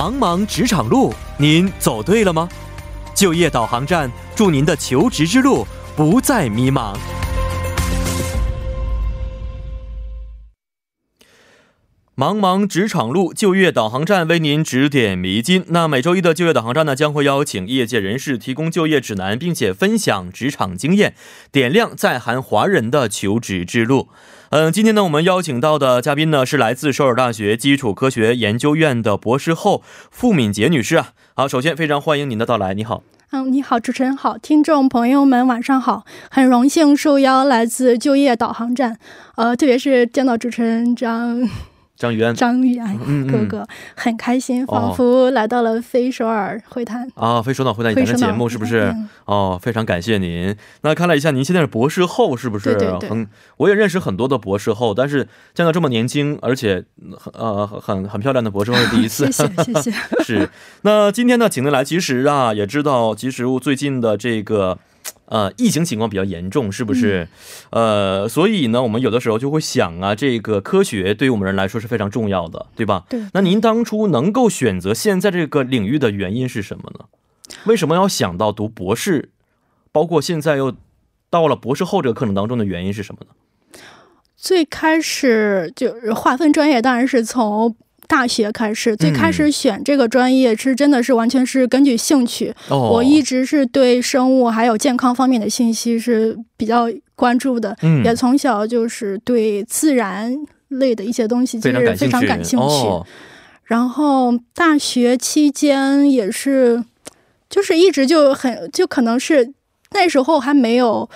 茫茫职场路，您走对了吗？就业导航站，祝您的求职之路不再迷茫。茫茫职场路，就业导航站为您指点迷津。那每周一的就业导航站呢，将会邀请业界人士提供就业指南，并且分享职场经验，点亮在韩华人的求职之路。嗯，今天呢，我们邀请到的嘉宾呢，是来自首尔大学基础科学研究院的博士后付敏杰女士啊。好，首先非常欢迎您的到来，你好。嗯，你好，主持人好，听众朋友们晚上好，很荣幸受邀来自就业导航站，呃，特别是见到主持人张。张宇安，张宇安哥哥很开心，仿佛来到了非首尔会谈啊，非首脑会谈，你的节目是不是？哦，非常感谢您。那看了一下，您现在是博士后，是不是？对对对。我也认识很多的博士后，但是见到这么年轻而且很呃很很漂亮的博士后是第一次。谢 谢谢谢。是。那今天呢，请您来，其实啊，也知道，其实最近的这个。呃，疫情情况比较严重，是不是？呃，所以呢，我们有的时候就会想啊，这个科学对于我们人来说是非常重要的，对吧？对。那您当初能够选择现在这个领域的原因是什么呢？为什么要想到读博士，包括现在又到了博士后这个课程当中的原因是什么呢？最开始就是划分专业，当然是从。大学开始，最开始选这个专业是真的是完全是根据兴趣。我一直是对生物还有健康方面的信息是比较关注的，也从小就是对自然类的一些东西就是非常感兴趣。然后大学期间也是，就是一直就很就可能是那时候还没有。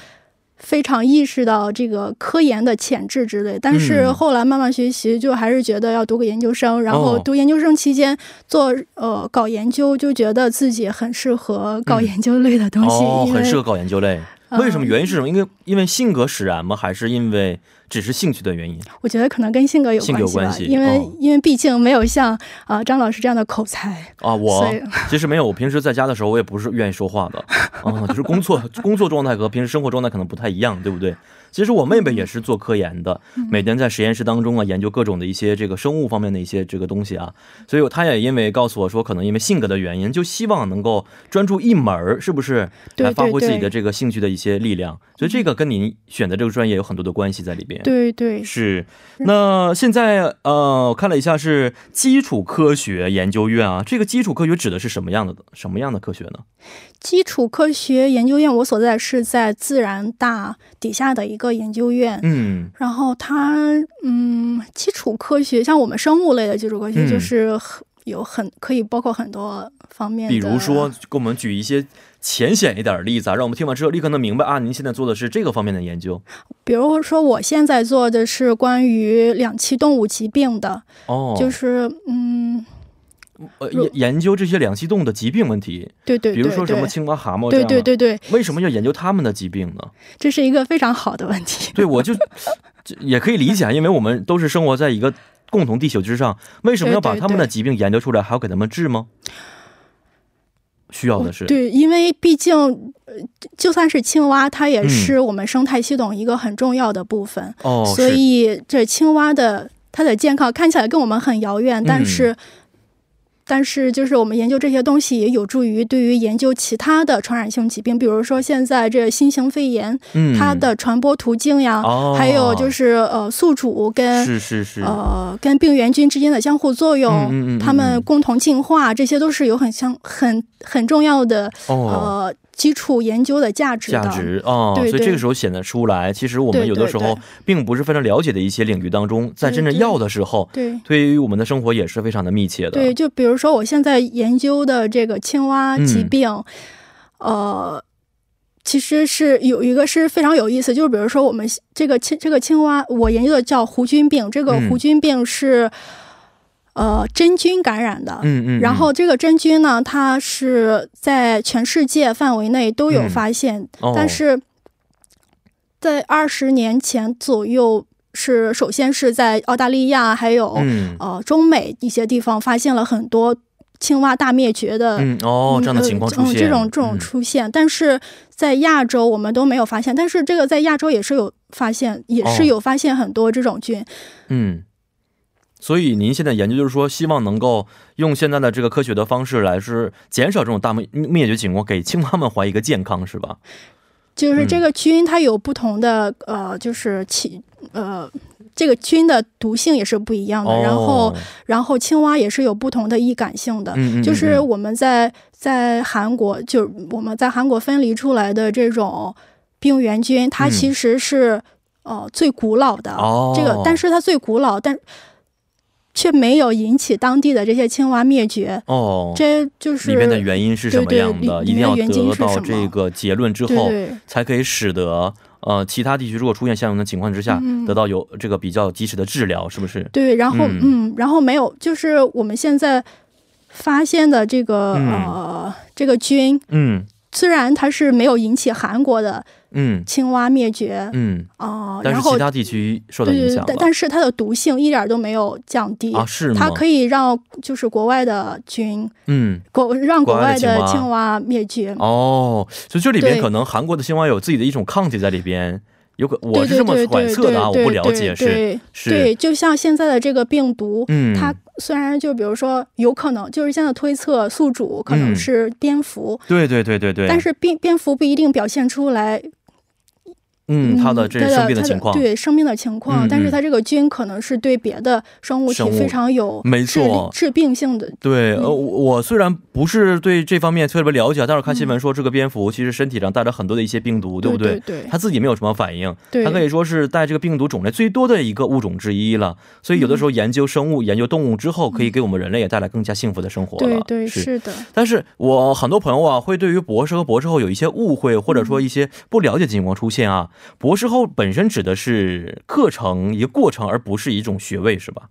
非常意识到这个科研的潜质之类，但是后来慢慢学习，就还是觉得要读个研究生。然后读研究生期间做呃搞研究，就觉得自己很适合搞研究类的东西。哦，很适合搞研究类。为什么？原因是什么？因为因为性格使然吗？还是因为？只是兴趣的原因，我觉得可能跟性格有关系，因为因为毕竟没有像啊张老师这样的口才啊。我 其实没有，我平时在家的时候，我也不是愿意说话的啊，就是工作工作状态和平时生活状态可能不太一样，对不对？其实我妹妹也是做科研的，每天在实验室当中啊，研究各种的一些这个生物方面的一些这个东西啊，所以她也因为告诉我说，可能因为性格的原因，就希望能够专注一门儿，是不是？来发挥自己的这个兴趣的一些力量。所以这个跟您选择这个专业有很多的关系在里边。对对，是。那现在呃，我看了一下是基础科学研究院啊，这个基础科学指的是什么样的什么样的科学呢？基础科学研究院，我所在是在自然大底下的一个研究院。嗯，然后它，嗯，基础科学像我们生物类的基础科学，就是很有很可以包括很多方面。比如说，给我们举一些浅显一点的例子啊，让我们听完之后立刻能明白啊，您现在做的是这个方面的研究。比如说，我现在做的是关于两栖动物疾病的。哦，就是嗯。呃，研研究这些两栖动物的疾病问题，对对，比如说什么青蛙、蛤蟆，对对对对，为什么要研究他们的疾病呢？这是一个非常好的问题。对，我就也可以理解，因为我们都是生活在一个共同地球之上，为什么要把他们的疾病研究出来，还要给他们治吗？需要的是对，因为毕竟，呃，就算是青蛙，它也是我们生态系统一个很重要的部分哦，所以这青蛙的它的健康看起来跟我们很遥远，但是。但是，就是我们研究这些东西，也有助于对于研究其他的传染性疾病，比如说现在这新型肺炎，它的传播途径呀，还有就是呃宿主跟是是是。呃跟病原菌之间的相互作用，它们共同进化，这些都是有很相很很重要的呃。基础研究的价值，价值啊，所以这个时候显得出来。其实我们有的时候并不是非常了解的一些领域当中，在真正要的时候，对，对于我们的生活也是非常的密切的。对，就比如说我现在研究的这个青蛙疾病，呃，其实是有一个是非常有意思，就是比如说我们这个青这个青蛙，我研究的叫弧菌病，这个弧菌病是。呃，真菌感染的，嗯嗯，然后这个真菌呢，它是在全世界范围内都有发现，但是在二十年前左右，是首先是在澳大利亚，还有呃中美一些地方发现了很多青蛙大灭绝的，哦这样的情况出现，这种这种出现，但是在亚洲我们都没有发现，但是这个在亚洲也是有发现，也是有发现很多这种菌，嗯。所以您现在研究就是说，希望能够用现在的这个科学的方式来是减少这种大灭灭绝情况，给青蛙们怀一个健康，是吧？就是这个菌它有不同的呃，就是其呃。这个菌的毒性也是不一样的，然后，然后青蛙也是有不同的易感性的。就是我们在在韩国，就我们在韩国分离出来的这种病原菌，它其实是呃最古老的。这个，但是它最古老，但。却没有引起当地的这些青蛙灭绝哦，这就是里面的原因是什么样的？一定要得到这个结论之后，才可以使得呃其他地区如果出现相同的情况之下，得到有这个比较及时的治疗，是不是？对，然后嗯，然后没有，就是我们现在发现的这个呃这个菌，嗯，虽然它是没有引起韩国的。嗯，青蛙灭绝，嗯哦，但是其他地区受到影响但是它的毒性一点都没有降低啊，是吗？它可以让就是国外的菌，嗯，国让国外的青蛙灭绝哦。所以这里边可能韩国的青蛙有自己的一种抗体在里边。有可我是这么揣测的啊，我不了解是是，对，就像现在的这个病毒，嗯，它虽然就比如说有可能就是现在推测宿主可能是蝙蝠，对对对对对，但是蝙蝙蝠不一定表现出来。嗯，它的这生病的情况，对生病的情况，但是它这个菌可能是对别的生物体非常有没错致病性的。对，呃，我虽然不是对这方面特别了解，但是看新闻说这个蝙蝠其实身体上带着很多的一些病毒，对不对？对，它自己没有什么反应，它可以说是带这个病毒种类最多的一个物种之一了。所以有的时候研究生物、研究动物之后，可以给我们人类也带来更加幸福的生活了。对对是的。但是我很多朋友啊，会对于博士和博士后有一些误会，或者说一些不了解的情况出现啊，博士后。本身指的是课程一个过程，而不是一种学位，是吧？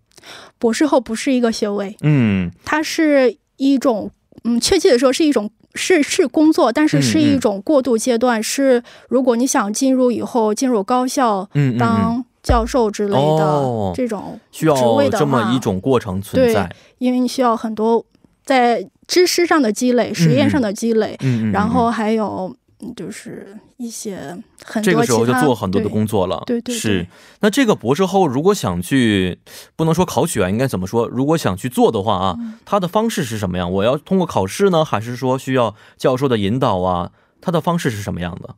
博士后不是一个学位，嗯，它是一种，嗯，确切的说是一种是是工作，但是是一种过渡阶段。是如果你想进入以后进入高校，嗯，当教授之类的这种需要这么一种过程存在，因为你需要很多在知识上的积累、实验上的积累，嗯，然后还有。就是一些很多，这个时候就做很多的工作了。对对，是。那这个博士后如果想去，不能说考取啊，应该怎么说？如果想去做的话啊，他的方式是什么样？我要通过考试呢，还是说需要教授的引导啊？他的方式是什么样的？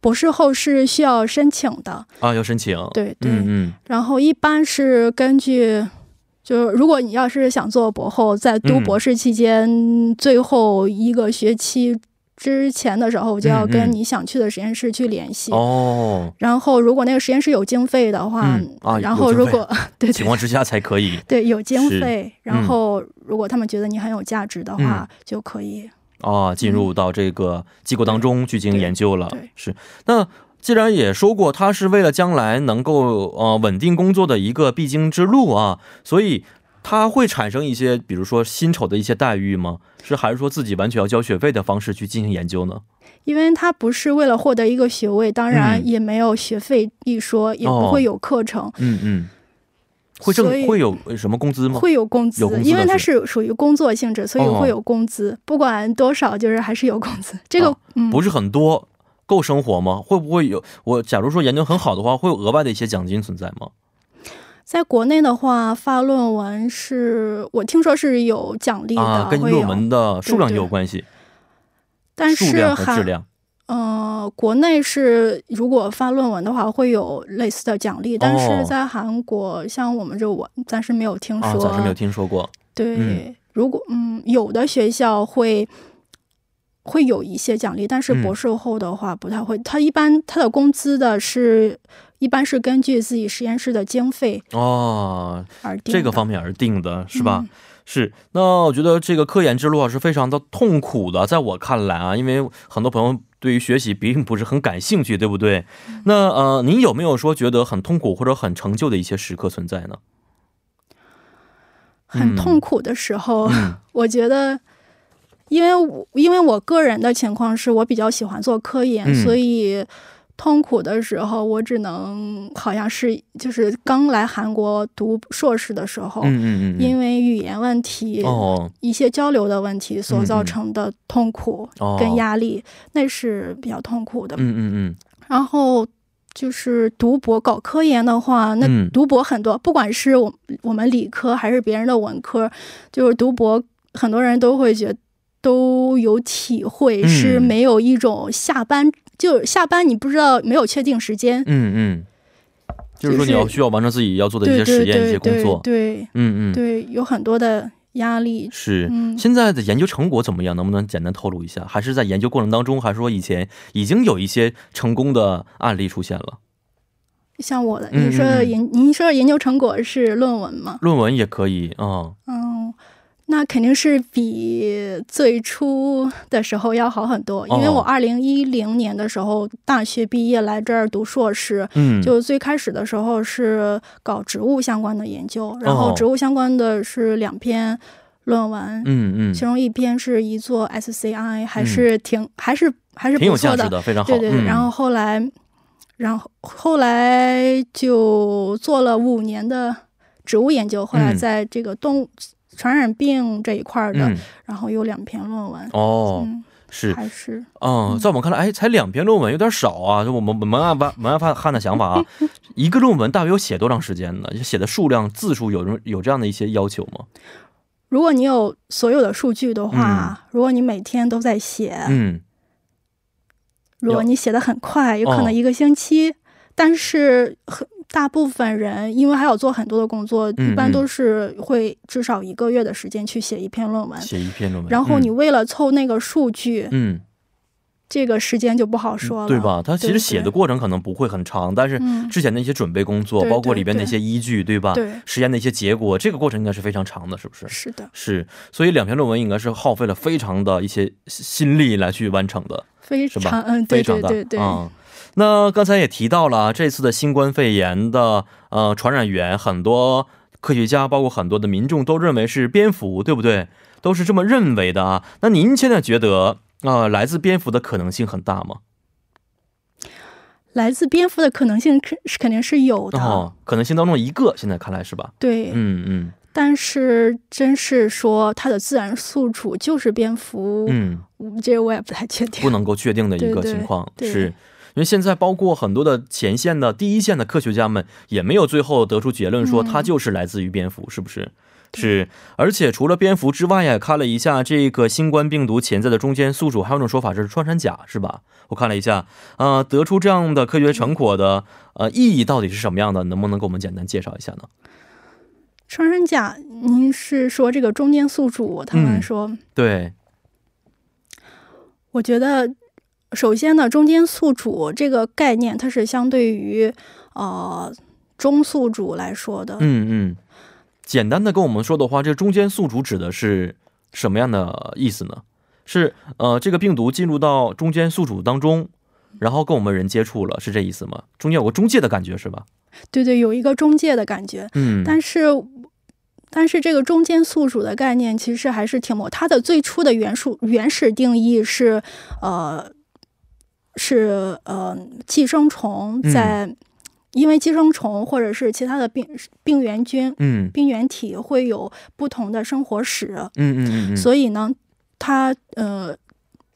博士后是需要申请的啊，要申请。对对嗯。然后一般是根据，就是如果你要是想做博后，在读博士期间最后一个学期。之前的时候，我就要跟你想去的实验室去联系。哦。然后，如果那个实验室有经费的话，啊，然后如果 对情况之下才可以。对有经费，然后如果他们觉得你很有价值的话，就可以。啊进入到这个机构当中去进行研究了。对，是。那既然也说过，它是为了将来能够呃稳定工作的一个必经之路啊，所以。它会产生一些，比如说薪酬的一些待遇吗？是还是说自己完全要交学费的方式去进行研究呢？因为它不是为了获得一个学位，当然也没有学费一说，也不会有课程。嗯嗯，会挣会有什么工资吗？会有工资，因为它是属于工作性质，所以会有工资，不管多少，就是还是有工资。这个不是很多，够生活吗？会不会有？我假如说研究很好的话，会有额外的一些奖金存在吗？在国内的话，发论文是我听说是有奖励的，跟论文的数量也有关系。但是质量，呃，国内是如果发论文的话，会有类似的奖励，但是在韩国，像我们这我暂时没有听说，暂时没有听说过。对，如果嗯，有的学校会会有一些奖励，但是博士后的话不太会。他一般他的工资的是。一般是根据自己实验室的经费哦而定，这个方面而定的是吧？是。那我觉得这个科研之路啊是非常的痛苦的，在我看来啊，因为很多朋友对于学习并不是很感兴趣，对不对？那呃，您有没有说觉得很痛苦或者很成就的一些时刻存在呢？很痛苦的时候，我觉得，因为我因为我个人的情况是我比较喜欢做科研，所以。痛苦的时候，我只能好像是就是刚来韩国读硕士的时候，嗯嗯嗯，因为语言问题，哦，一些交流的问题所造成的痛苦跟压力，那是比较痛苦的，嗯嗯嗯。然后就是读博搞科研的话，那读博很多，不管是我我们理科还是别人的文科，就是读博，很多人都会觉都有体会，是没有一种下班就下班，你不知道没有确定时间，嗯嗯，就是说你要需要完成自己要做的一些实验、一些工作，对，嗯嗯，对，有很多的。压力是现在的研究成果怎么样？能不能简单透露一下？还是在研究过程当中，还是说以前已经有一些成功的案例出现了？像我的，你说研，您说的研究成果是论文吗？论文也可以啊。嗯。那肯定是比最初的时候要好很多，因为我二零一零年的时候大学毕业来这儿读硕士，嗯，就最开始的时候是搞植物相关的研究，然后植物相关的是两篇论文，嗯嗯，其中一篇是一座 SCI，还是挺还是还是不错的，非常好，对对。然后后来，然后后来就做了五年的植物研究，后来在这个动物。传染病这一块的，然后有两篇论文哦，是还是嗯，在我们看来，哎，才两篇论文有点少啊。就我们门外班门外汉的想法啊，一个论文大约要写多长时间呢？写的数量字数有有这样的一些要求吗？如果你有所有的数据的话，如果你每天都在写，嗯，如果你写的很快，有可能一个星期，但是很。大部分人因为还要做很多的工作，一般都是会至少一个月的时间去写一篇论文。写一篇论文，然后你为了凑那个数据，嗯，这个时间就不好说了，对吧？他其实写的过程可能不会很长，但是之前的一些准备工作，包括里边的一些依据，对吧？对，实验的一些结果，这个过程应该是非常长的，是不是？是的，是。所以两篇论文应该是耗费了非常的一些心力来去完成的，非常嗯，对对对对啊。那刚才也提到了这次的新冠肺炎的呃传染源，很多科学家包括很多的民众都认为是蝙蝠，对不对？都是这么认为的啊。那您现在觉得啊，来自蝙蝠的可能性很大吗？来自蝙蝠的可能性肯是肯定是有的，哦，可能性当中一个，现在看来是吧？对，嗯嗯。但是真是说它的自然宿主就是蝙蝠，嗯，这个我也不太确定，不能够确定的一个情况是。因为现在包括很多的前线的第一线的科学家们也没有最后得出结论说它就是来自于蝙蝠，是不是？是。而且除了蝙蝠之外呀，看了一下这个新冠病毒潜在的中间宿主，还有一种说法是穿山甲，是吧？我看了一下，呃，得出这样的科学成果的呃意义到底是什么样的？能不能给我们简单介绍一下呢？穿山甲，您是说这个中间宿主？他们说，对。我觉得。首先呢，中间宿主这个概念，它是相对于呃中宿主来说的。嗯嗯，简单的跟我们说的话，这中间宿主指的是什么样的意思呢？是呃，这个病毒进入到中间宿主当中，然后跟我们人接触了，是这意思吗？中间有个中介的感觉是吧？对对，有一个中介的感觉。嗯，但是但是这个中间宿主的概念其实还是挺模，它的最初的原数原始定义是呃。是呃，寄生虫在，因为寄生虫或者是其他的病病原菌，嗯，病原体会有不同的生活史，嗯嗯嗯，所以呢，它呃，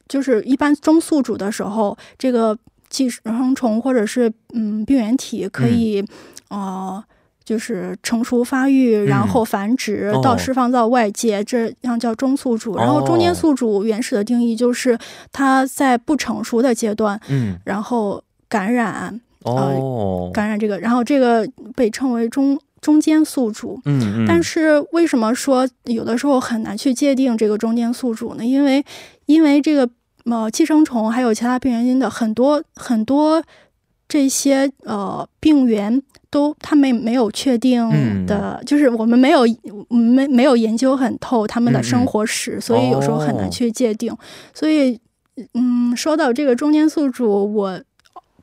就是一般中宿主的时候，这个寄生虫或者是嗯病原体可以啊。就是成熟发育，然后繁殖到释放到外界，这样叫中宿主。然后中间宿主原始的定义就是它在不成熟的阶段，嗯，然后感染，哦，感染这个，然后这个被称为中中间宿主。嗯嗯。但是为什么说有的时候很难去界定这个中间宿主呢？因为因为这个呃寄生虫还有其他病原菌的很多很多这些呃病原。都他们没有确定的，就是我们没有没没有研究很透他们的生活史，所以有时候很难去界定。所以，嗯，说到这个中间宿主，我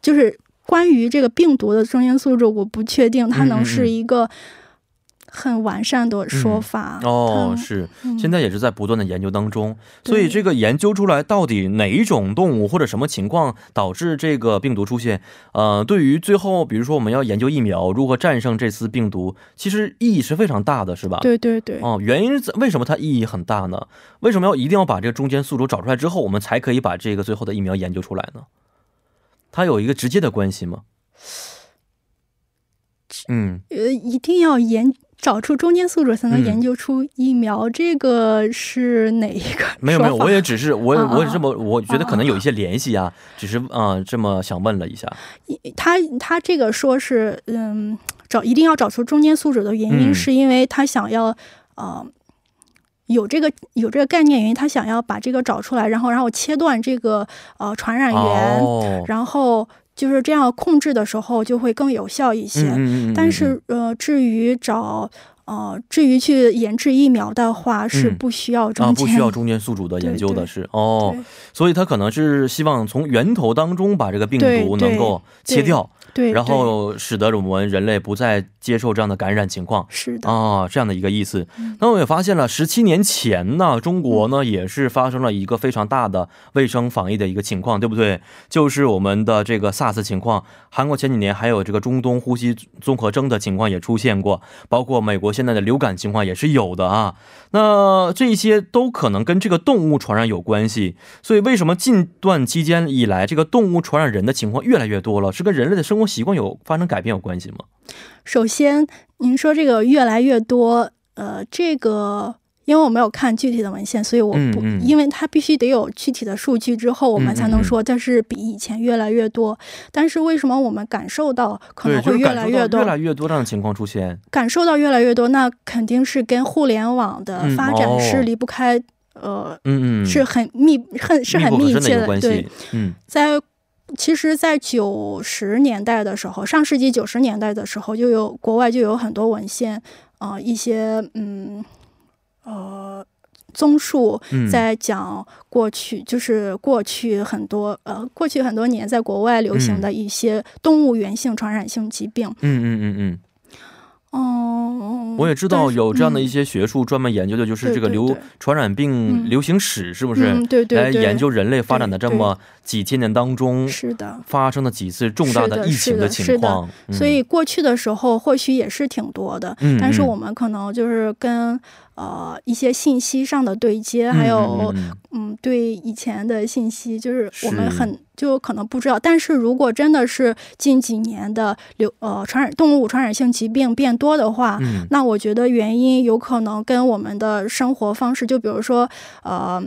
就是关于这个病毒的中间宿主，我不确定它能是一个。很完善的说法哦，是现在也是在不断的研究当中，所以这个研究出来到底哪一种动物或者什么情况导致这个病毒出现，呃，对于最后比如说我们要研究疫苗如何战胜这次病毒，其实意义是非常大的，是吧？对对对。哦，原因为什么它意义很大呢？为什么要一定要把这个中间宿主找出来之后，我们才可以把这个最后的疫苗研究出来呢？它有一个直接的关系吗？嗯，呃，一定要研找出中间宿主才能研究出疫苗，这个是哪一个？没有没有，我也只是我我也这么，我觉得可能有一些联系啊，只是啊这么想问了一下。他他这个说是嗯，找一定要找出中间宿主的原因，是因为他想要呃有这个有这个概念原因，他想要把这个找出来，然后然后切断这个呃传染源，然后。就是这样控制的时候就会更有效一些，但是呃，至于找呃，至于去研制疫苗的话，是不需要中间不需要中间宿主的研究的是哦，所以他可能是希望从源头当中把这个病毒能够切掉。对，然后使得我们人类不再接受这样的感染情况，是的啊，这样的一个意思。那我也发现了，十七年前呢，中国呢也是发生了一个非常大的卫生防疫的一个情况，对不对？就是我们的这个 SARS 情况。韩国前几年还有这个中东呼吸综合征的情况也出现过，包括美国现在的流感情况也是有的啊。那这些都可能跟这个动物传染有关系。所以为什么近段期间以来，这个动物传染人的情况越来越多了？是跟人类的生活习惯有发生改变有关系吗？首先，您说这个越来越多，呃，这个。因为我没有看具体的文献，所以我不，因为它必须得有具体的数据之后，我们才能说这是比以前越来越多。但是为什么我们感受到可能会越来越多、越来越多这样的情况出现？感受到越来越多，那肯定是跟互联网的发展是离不开，呃，嗯嗯，是很密、很是很密切的对。嗯，在其实，在九十年代的时候，上世纪九十年代的时候，就有国外就有很多文献，啊，一些嗯。呃，综述在讲过去，就是过去很多呃，过去很多年在国外流行的一些动物源性传染性疾病。嗯嗯嗯嗯。哦，我也知道有这样的一些学术专门研究的，就是这个流传染病流行史，是不是？对对。来研究人类发展的这么几千年当中，是的，发生的几次重大的疫情的情况。所以过去的时候或许也是挺多的，但是我们可能就是跟。呃，一些信息上的对接，还有，嗯，对以前的信息，就是我们很就可能不知道。但是如果真的是近几年的流呃传染动物传染性疾病变多的话，那我觉得原因有可能跟我们的生活方式，就比如说，呃，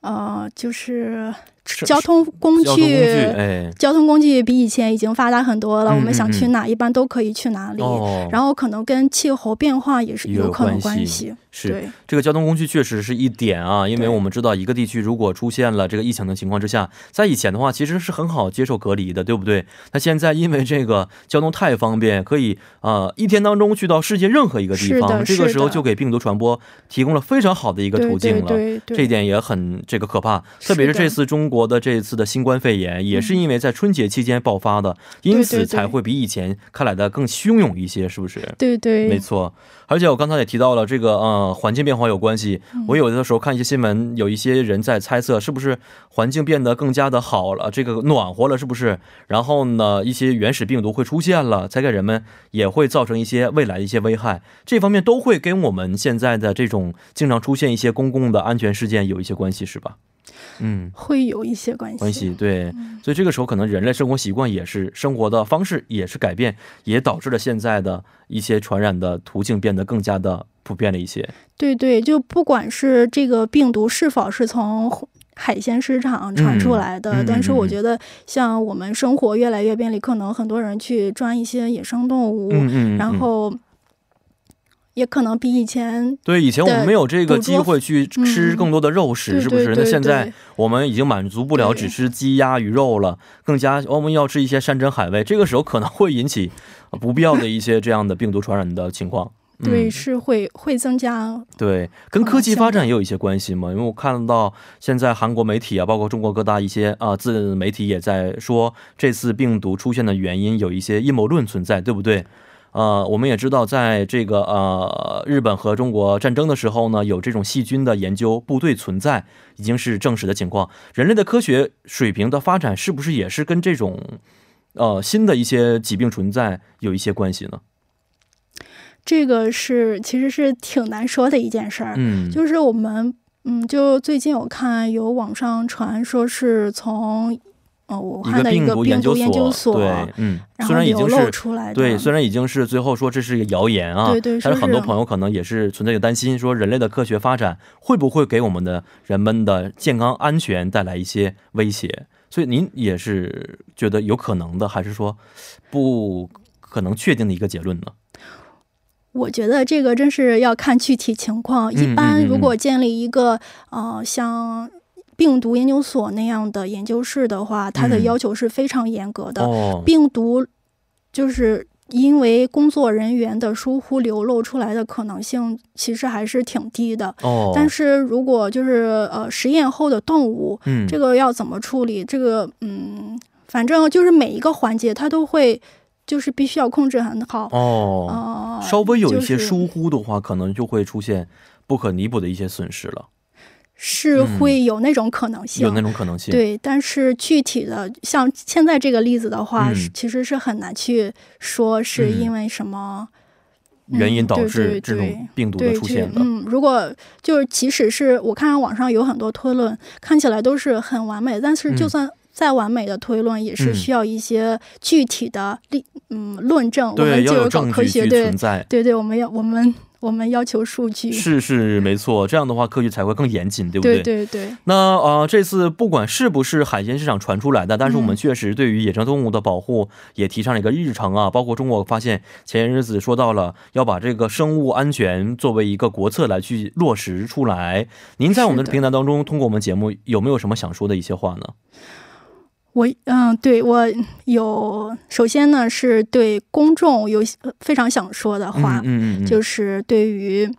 呃，就是。交通工具，交通工具比以前已经发达很多了。我们想去哪，一般都可以去哪里。然后可能跟气候变化也是有可能关系。是这个交通工具确实是一点啊，因为我们知道一个地区如果出现了这个疫情的情况之下，在以前的话其实是很好接受隔离的，对不对？那现在因为这个交通太方便，可以啊一天当中去到世界任何一个地方，这个时候就给病毒传播提供了非常好的一个途径了。这一点也很这个可怕，特别是这次中国的这一次的新冠肺炎，也是因为在春节期间爆发的，因此才会比以前看来的更汹涌一些，是不是？对对，没错。而且我刚才也提到了这个，呃，环境变化有关系。我有的时候看一些新闻，有一些人在猜测，是不是环境变得更加的好了，这个暖和了，是不是？然后呢，一些原始病毒会出现了，才给人们也会造成一些未来的一些危害。这方面都会跟我们现在的这种经常出现一些公共的安全事件有一些关系，是吧？嗯，会有一些关系。关系对，所以这个时候可能人类生活习惯也是生活的方式也是改变，也导致了现在的一些传染的途径变得更加的普遍了一些。对对，就不管是这个病毒是否是从海鲜市场传出来的，但是我觉得像我们生活越来越便利，可能很多人去抓一些野生动物，然后。也可能比以前对以前我们没有这个机会去吃更多的肉食，是不是？那现在我们已经满足不了只吃鸡鸭鱼肉了，更加我们要吃一些山珍海味。这个时候可能会引起不必要的一些这样的病毒传染的情况。对，是会会增加。对，跟科技发展也有一些关系嘛。因为我看到现在韩国媒体啊，包括中国各大一些啊自媒体也在说，这次病毒出现的原因有一些阴谋论存在，对不对？呃，我们也知道，在这个呃日本和中国战争的时候呢，有这种细菌的研究部队存在，已经是证实的情况。人类的科学水平的发展，是不是也是跟这种呃新的一些疾病存在有一些关系呢？这个是其实是挺难说的一件事儿。嗯，就是我们嗯，就最近我看有网上传说是从呃武汉的一个病毒研究所，对，嗯，虽然已经是对，虽然已经是最后说这是一个谣言啊，对对，但是很多朋友可能也是存在一个担心，说人类的科学发展会不会给我们的人们的健康安全带来一些威胁？所以您也是觉得有可能的，还是说不可能确定的一个结论呢？我觉得这个真是要看具体情况。一般如果建立一个呃像病毒研究所那样的研究室的话，它的要求是非常严格的。病毒就是因为工作人员的疏忽流露出来的可能性其实还是挺低的。哦，但是如果就是呃实验后的动物，嗯，这个要怎么处理？这个嗯，反正就是每一个环节它都会。就是必须要控制很好哦，稍微有一些疏忽的话，可能就会出现不可弥补的一些损失了。是会有那种可能性，有那种可能性。对，但是具体的像现在这个例子的话，其实是很难去说是因为什么原因导致这种病毒的出现的。嗯，如果就是即使是我看网上有很多推论，看起来都是很完美，但是就算。再完美的推论也是需要一些具体的例嗯论证，我们就有搞科学对对对，我们要我们我们要求数据是是没错，这样的话科学才会更严谨，对不对？对对对。那呃，这次不管是不是海鲜市场传出来的，但是我们确实对于野生动物的保护也提上了一个日程啊。包括中国发现前些日子说到了要把这个生物安全作为一个国策来去落实出来。您在我们的平台当中通过我们节目有没有什么想说的一些话呢？我嗯，对我有，首先呢是对公众有非常想说的话，嗯嗯，就是对于，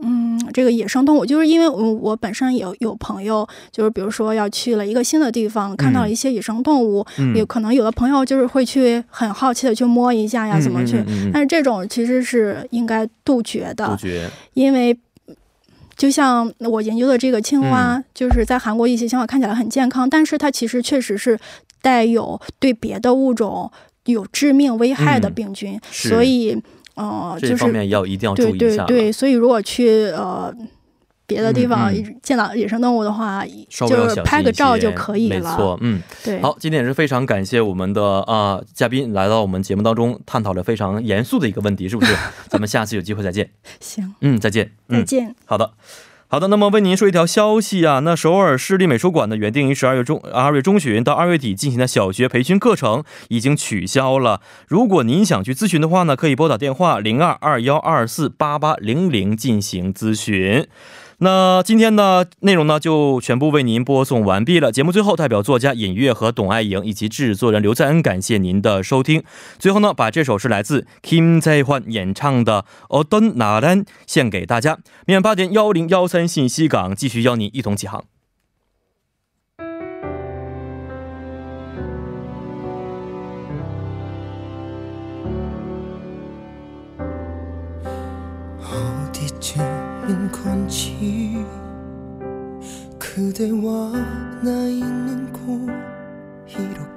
嗯，这个野生动物，就是因为我我本身有有朋友，就是比如说要去了一个新的地方，看到一些野生动物，有可能有的朋友就是会去很好奇的去摸一下呀，怎么去？但是这种其实是应该杜绝的，杜绝，因为。就像我研究的这个青蛙，就是在韩国一些青蛙看起来很健康，但是它其实确实是带有对别的物种有致命危害的病菌，所以，呃，这方面要一定要注意一下。对对，所以如果去呃。别的地方见到野生动物的话，就是拍个照就可以了。没错，嗯，对。好，今天也是非常感谢我们的啊嘉宾来到我们节目当中，探讨了非常严肃的一个问题，是不是？咱们下次有机会再见。行，嗯，再见，再见。好的。好的，那么为您说一条消息啊，那首尔市立美术馆呢，原定于十二月中二月中旬到二月底进行的小学培训课程已经取消了。如果您想去咨询的话呢，可以拨打电话零二二幺二四八八零零进行咨询。那今天的内容呢，就全部为您播送完毕了。节目最后，代表作家尹月和董爱莹以及制作人刘在恩，感谢您的收听。最后呢，把这首是来自 Kim Jae Hwan 演唱的《어떤나란》献给大家。明晚八点幺零幺三信息港继续邀您一同起航。 그대와 나 있는 곳 이렇게